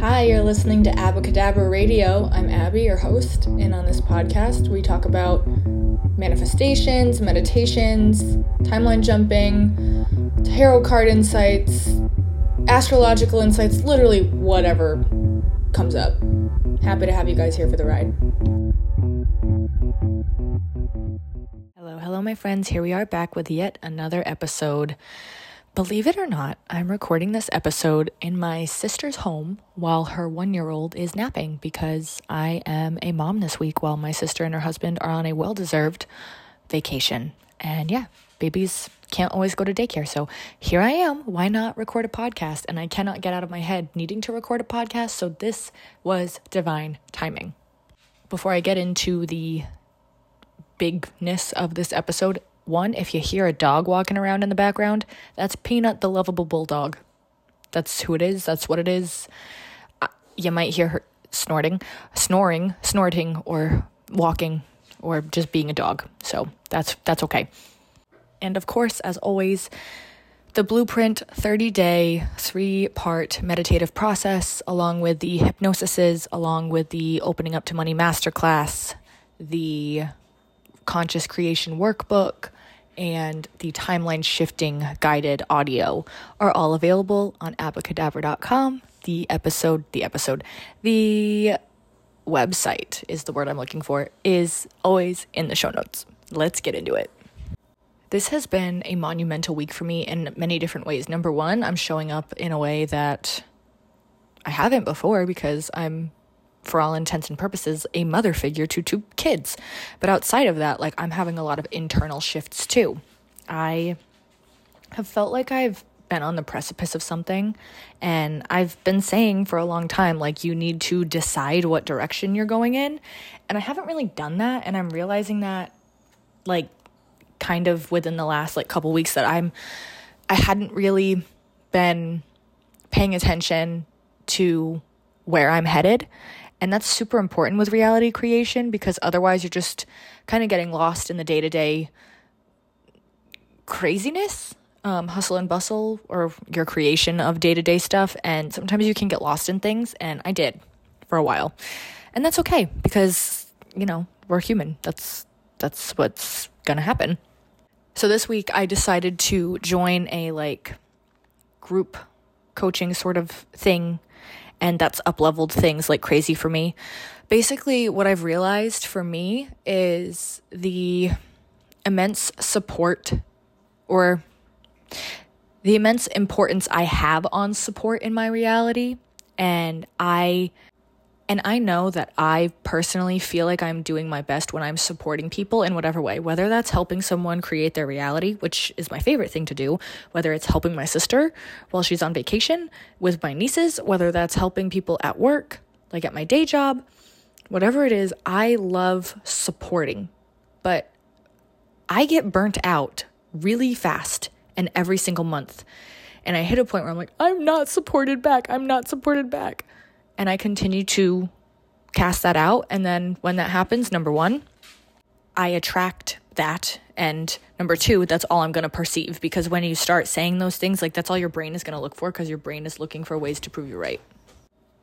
Hi, you're listening to Abbacahdabra Radio. I'm Abby, your host, and on this podcast, we talk about manifestations, meditations, timeline jumping, tarot card insights, astrological insights, literally whatever comes up. Happy to have you guys here for the ride. Hello, hello, my friends. Here we are back with yet another episode. Believe it or not, I'm recording this episode in my sister's home while her one year old is napping because I am a mom this week while my sister and her husband are on a well deserved vacation. And yeah, babies can't always go to daycare. So here I am. Why not record a podcast? And I cannot get out of my head needing to record a podcast. So this was divine timing. Before I get into the bigness of this episode, one, if you hear a dog walking around in the background, that's Peanut the lovable bulldog. That's who it is. That's what it is. Uh, you might hear her snorting, snoring, snorting, or walking, or just being a dog. So that's that's okay. And of course, as always, the Blueprint 30 day, three part meditative process, along with the hypnosises, along with the Opening Up to Money Masterclass, the Conscious Creation Workbook, and the timeline shifting guided audio are all available on abbacahdabra.com. The episode, the episode, the website is the word I'm looking for, is always in the show notes. Let's get into it. This has been a monumental week for me in many different ways. Number one, I'm showing up in a way that I haven't before because I'm for all intents and purposes, a mother figure to two kids. But outside of that, like I'm having a lot of internal shifts too. I have felt like I've been on the precipice of something and I've been saying for a long time like you need to decide what direction you're going in and I haven't really done that and I'm realizing that like kind of within the last like couple weeks that I'm I hadn't really been paying attention to where I'm headed and that's super important with reality creation because otherwise you're just kind of getting lost in the day to day craziness, um, hustle and bustle, or your creation of day to day stuff. And sometimes you can get lost in things. And I did for a while. And that's okay because, you know, we're human. That's, that's what's going to happen. So this week I decided to join a like group coaching sort of thing and that's up leveled things like crazy for me. Basically, what I've realized for me is the immense support or the immense importance I have on support in my reality. And I and I know that I personally feel like I'm doing my best when I'm supporting people in whatever way, whether that's helping someone create their reality, which is my favorite thing to do, whether it's helping my sister while she's on vacation with my nieces, whether that's helping people at work, like at my day job, whatever it is, I love supporting. But I get burnt out really fast and every single month. And I hit a point where I'm like, I'm not supported back. I'm not supported back and I continue to cast that out. And then when that happens, number one, I attract that. And number two, that's all I'm going to perceive because when you start saying those things, like that's all your brain is going to look for because your brain is looking for ways to prove you right.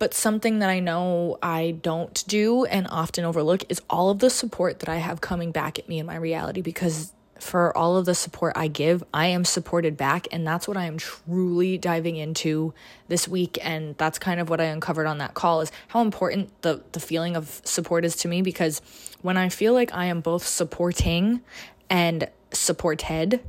But something that I know I don't do and often overlook is all of the support that I have coming back at me in my reality because for all of the support I give. I am supported back, and that's what I am truly diving into this week. And that's kind of what I uncovered on that call is how important the the feeling of support is to me because when I feel like I am both supporting and supported,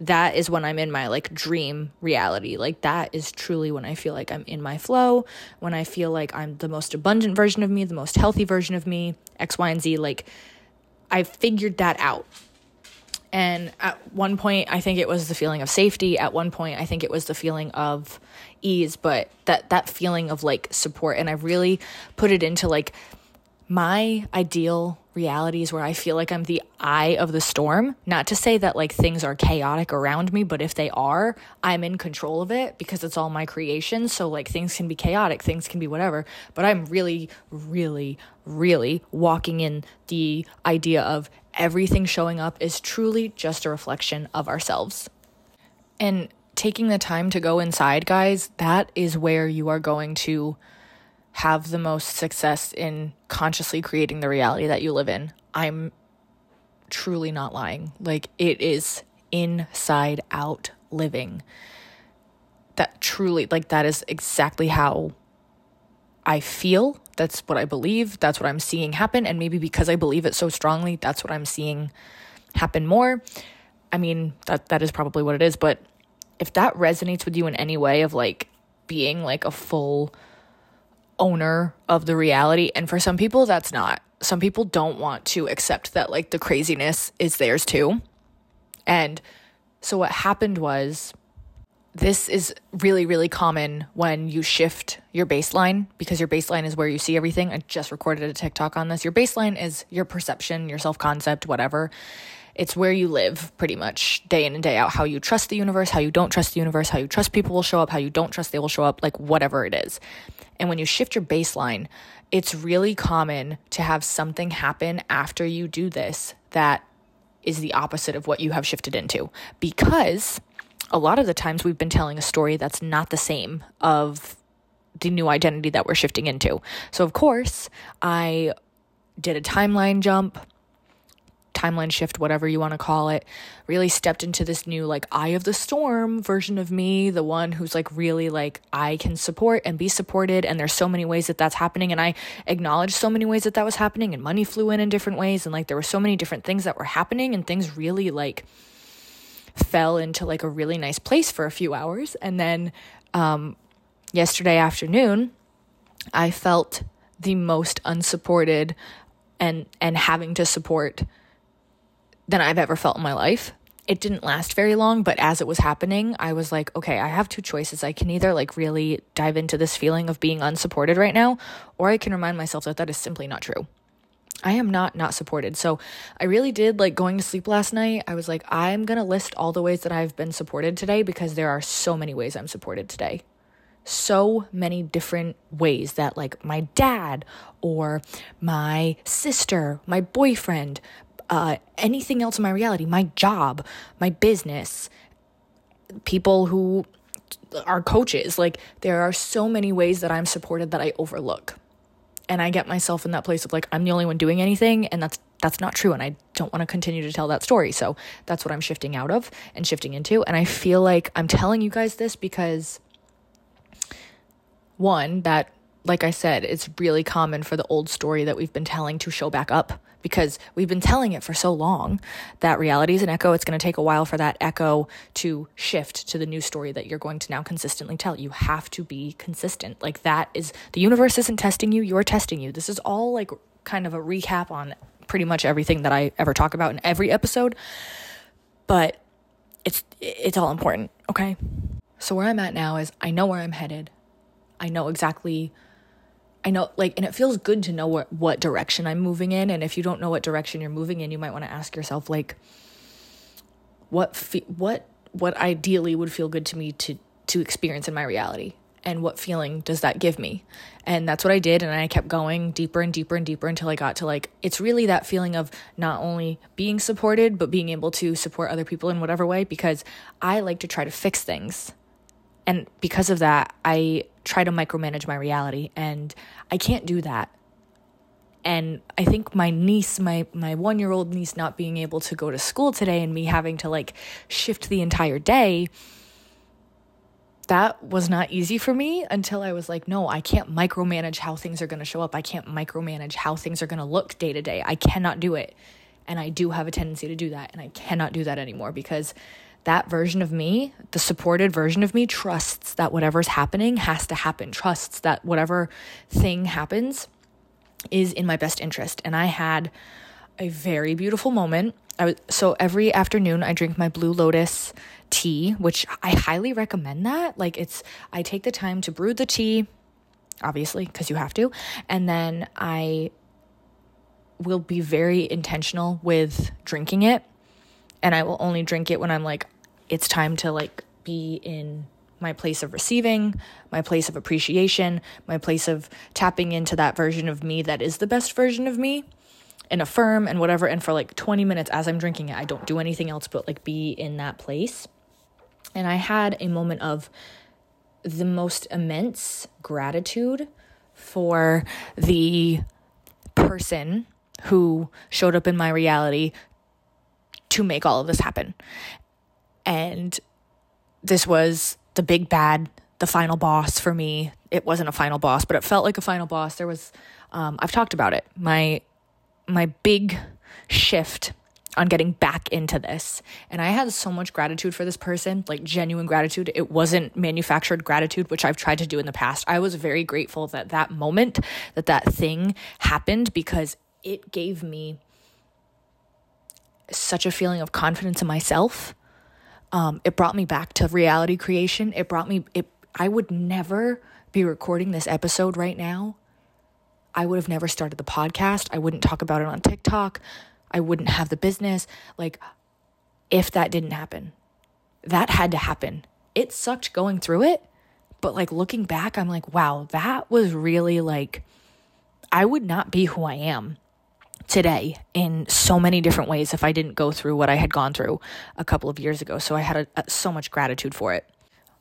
that is when I'm in my like dream reality. Like that is truly when I feel like I'm in my flow, when I feel like I'm the most abundant version of me, the most healthy version of me, X, Y, and Z. Like I figured that out and at one point, I think it was the feeling of safety. At one point, I think it was the feeling of ease, but that that feeling of like support. And I really put it into like my ideal realities where I feel like I'm the eye of the storm. Not to say that like things are chaotic around me, but if they are, I'm in control of it because it's all my creation. So like things can be chaotic, things can be whatever, but I'm really, really, really walking in the idea of everything showing up is truly just a reflection of ourselves. And taking the time to go inside, guys, that is where you are going to have the most success in consciously creating the reality that you live in. I'm truly not lying. Like it is inside out living. That truly, like, that is exactly how I feel. That's what I believe. That's what I'm seeing happen. And maybe because I believe it so strongly, that's what I'm seeing happen more. I mean, that that is probably what it is, but if that resonates with you in any way of like being like a full owner of the reality and for some people that's not. Some people don't want to accept that like the craziness is theirs too. And so what happened was this is really, really common when you shift your baseline because your baseline is where you see everything. I just recorded a TikTok on this. Your baseline is your perception, your self concept, whatever. It's where you live pretty much day in and day out. How you trust the universe, how you don't trust the universe, how you trust people will show up, how you don't trust they will show up, like whatever it is. And when you shift your baseline, it's really common to have something happen after you do this that is the opposite of what you have shifted into because a lot of the times we've been telling a story that's not the same of the new identity that we're shifting into. So, of course, I did a timeline jump, timeline shift, whatever you want to call it, really stepped into this new, like, eye of the storm version of me, the one who's like really like, I can support and be supported. And there's so many ways that that's happening. And I acknowledged so many ways that that was happening, and money flew in in different ways. And like, there were so many different things that were happening, and things really like, fell into like a really nice place for a few hours. And then um, yesterday afternoon, I felt the most unsupported and and having to support than I've ever felt in my life. It didn't last very long, but as it was happening, I was like, okay, I have two choices. I can either like really dive into this feeling of being unsupported right now, or I can remind myself that that is simply not true. I am not not supported. So I really did like going to sleep last night. I was like, I'm going to list all the ways that I've been supported today because there are so many ways I'm supported today. So many different ways that like my dad or my sister, my boyfriend, uh, anything else in my reality, my job, my business, people who are coaches, like there are so many ways that I'm supported that I overlook and I get myself in that place of like I'm the only one doing anything and that's that's not true and I don't want to continue to tell that story. So that's what I'm shifting out of and shifting into and I feel like I'm telling you guys this because one that like I said, it's really common for the old story that we've been telling to show back up because we've been telling it for so long that reality is an echo. It's going to take a while for that echo to shift to the new story that you're going to now consistently tell. You have to be consistent. Like that is the universe isn't testing you, you're testing you. This is all like kind of a recap on pretty much everything that I ever talk about in every episode. But it's it's all important, okay? So where I'm at now is I know where I'm headed. I know exactly I know like and it feels good to know what what direction I'm moving in. And if you don't know what direction you're moving in you might want to ask yourself like what fe- what what ideally would feel good to me to to experience in my reality? And what feeling does that give me? And that's what I did. And I kept going deeper and deeper and deeper until I got to like it's really that feeling of not only being supported but being able to support other people in whatever way because I like to try to fix things and because of that, I try to micromanage my reality and I can't do that. And I think my niece, my my 1-year-old niece not being able to go to school today and me having to like shift the entire day that was not easy for me until I was like, no, I can't micromanage how things are going to show up. I can't micromanage how things are going to look day to day. I cannot do it. And I do have a tendency to do that. And I cannot do that anymore because that version of me, the supported version of me, trusts that whatever's happening has to happen, trusts that whatever thing happens is in my best interest. And I had a very beautiful moment. I was, so every afternoon I drink my Blue Lotus tea, which I highly recommend that. Like it's I take the time to brew the tea, obviously, because you have to, and then I will be very intentional with drinking it and I will only drink it when I'm like, it's time to like be in my place of receiving, my place of appreciation, my place of tapping into that version of me that is the best version of me and affirm and whatever. And for like 20 minutes as I'm drinking it, I don't do anything else but like be in that place. And I had a moment of the most immense gratitude for the person who showed up in my reality to make all of this happen. And this was the big bad, the final boss for me. It wasn't a final boss, but it felt like a final boss. There was um, I've talked about it. My my big shift on getting back into this. And I had so much gratitude for this person, like genuine gratitude. It wasn't manufactured gratitude, which I've tried to do in the past. I was very grateful that that moment, that that thing happened because it gave me such a feeling of confidence in myself. Um, it brought me back to reality creation. It brought me, it, I would never be recording this episode right now. I would have never started the podcast. I wouldn't talk about it on TikTok. I wouldn't have the business. Like, if that didn't happen, that had to happen. It sucked going through it, but like looking back, I'm like, wow, that was really like, I would not be who I am today in so many different ways if I didn't go through what I had gone through a couple of years ago. So I had a, a, so much gratitude for it.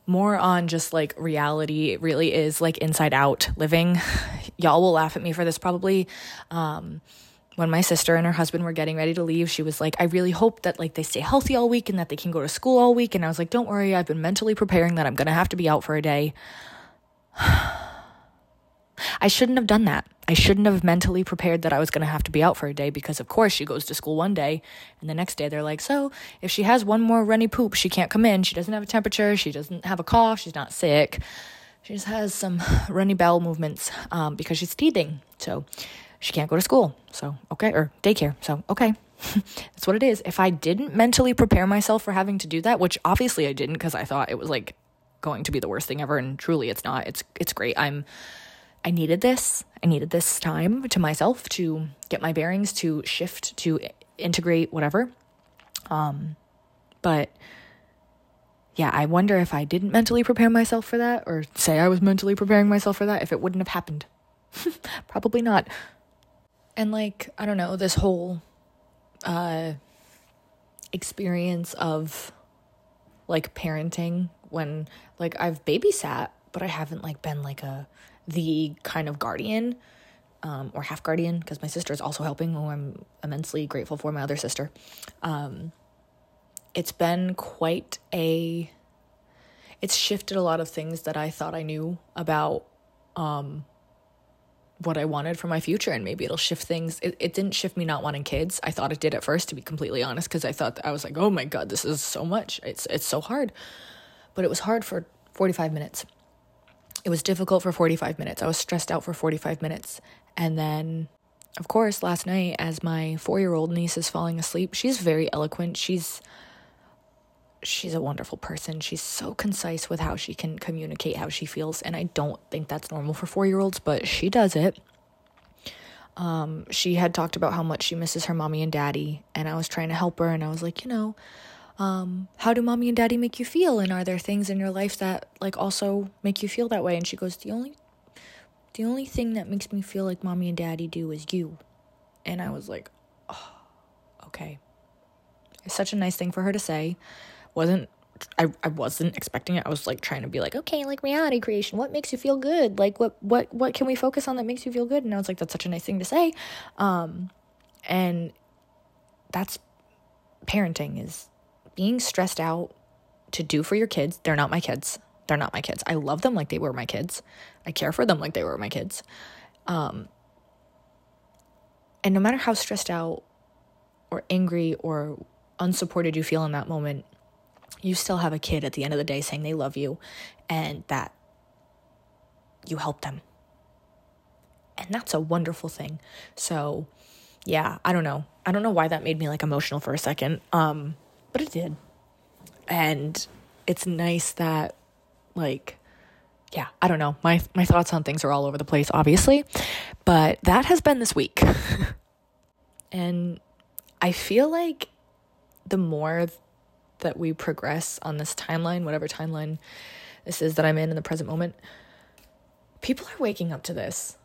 More on just like reality, it really is like inside out living. Y'all will laugh at me for this probably. Um, when my sister and her husband were getting ready to leave, she was like, I really hope that like they stay healthy all week and that they can go to school all week. And I was like, don't worry, I've been mentally preparing that I'm going to have to be out for a day. I shouldn't have done that. I shouldn't have mentally prepared that I was going to have to be out for a day because, of course, she goes to school one day and the next day they're like, So, if she has one more runny poop, she can't come in. She doesn't have a temperature. She doesn't have a cough. She's not sick. She just has some runny bowel movements um, because she's teething. So, she can't go to school. So, okay, or daycare. So, okay. That's what it is. If I didn't mentally prepare myself for having to do that, which obviously I didn't because I thought it was like going to be the worst thing ever and truly it's not. It's it's great. I'm I needed this. I needed this time to myself to get my bearings, to shift, to integrate whatever. Um but yeah, I wonder if I didn't mentally prepare myself for that or say I was mentally preparing myself for that if it wouldn't have happened. Probably not. And like, I don't know, this whole uh experience of like parenting when like I've babysat, but I haven't like been like a the kind of guardian um, or half guardian because my sister is also helping, who I'm immensely grateful for. My other sister, um, it's been quite a. It's shifted a lot of things that I thought I knew about um, what I wanted for my future and maybe it'll shift things. It, it didn't shift me not wanting kids. I thought it did at first to be completely honest because I thought I was like, "Oh my god, this is so much. It's it's so hard." But it was hard for 45 minutes. It was difficult for 45 minutes. I was stressed out for 45 minutes. And then of course, last night as my 4-year-old niece is falling asleep, she's very eloquent. She's she's a wonderful person. She's so concise with how she can communicate how she feels. And I don't think that's normal for four year olds, but she does it. Um, she had talked about how much she misses her mommy and daddy. And I was trying to help her. And I was like, you know, um, how do mommy and daddy make you feel? And are there things in your life that like also make you feel that way? And she goes, the only, the only thing that makes me feel like mommy and daddy do is you. And I was like, oh, okay. It's such a nice thing for her to say wasn't I, I wasn't expecting it. I was like trying to be like, okay, like reality creation, what makes you feel good? Like what what what can we focus on that makes you feel good? And I was like, that's such a nice thing to say. Um and that's parenting is being stressed out to do for your kids. They're not my kids. They're not my kids. I love them like they were my kids. I care for them like they were my kids. Um and no matter how stressed out or angry or unsupported you feel in that moment, you still have a kid at the end of the day saying they love you and that you help them. And that's a wonderful thing. So, yeah, I don't know. I don't know why that made me like emotional for a second. Um, but it did. And it's nice that like yeah, I don't know. My my thoughts on things are all over the place obviously, but that has been this week. and I feel like the more that we progress on this timeline, whatever timeline this is that I'm in in the present moment, people are waking up to this.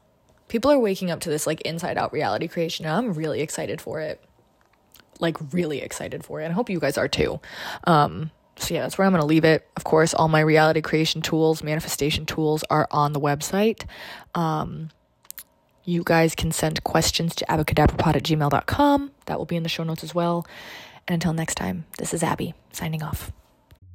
People are waking up to this like inside out reality creation. I'm really excited for it. Like really excited for it. I hope you guys are too. Um so yeah, that's where I'm going to leave it. Of course, all my reality creation tools, manifestation tools are on the website. Um, you guys can send questions to abbacahdabrapod at gmail.com. That will be in the show notes as well. And until next time, this is Abby signing off.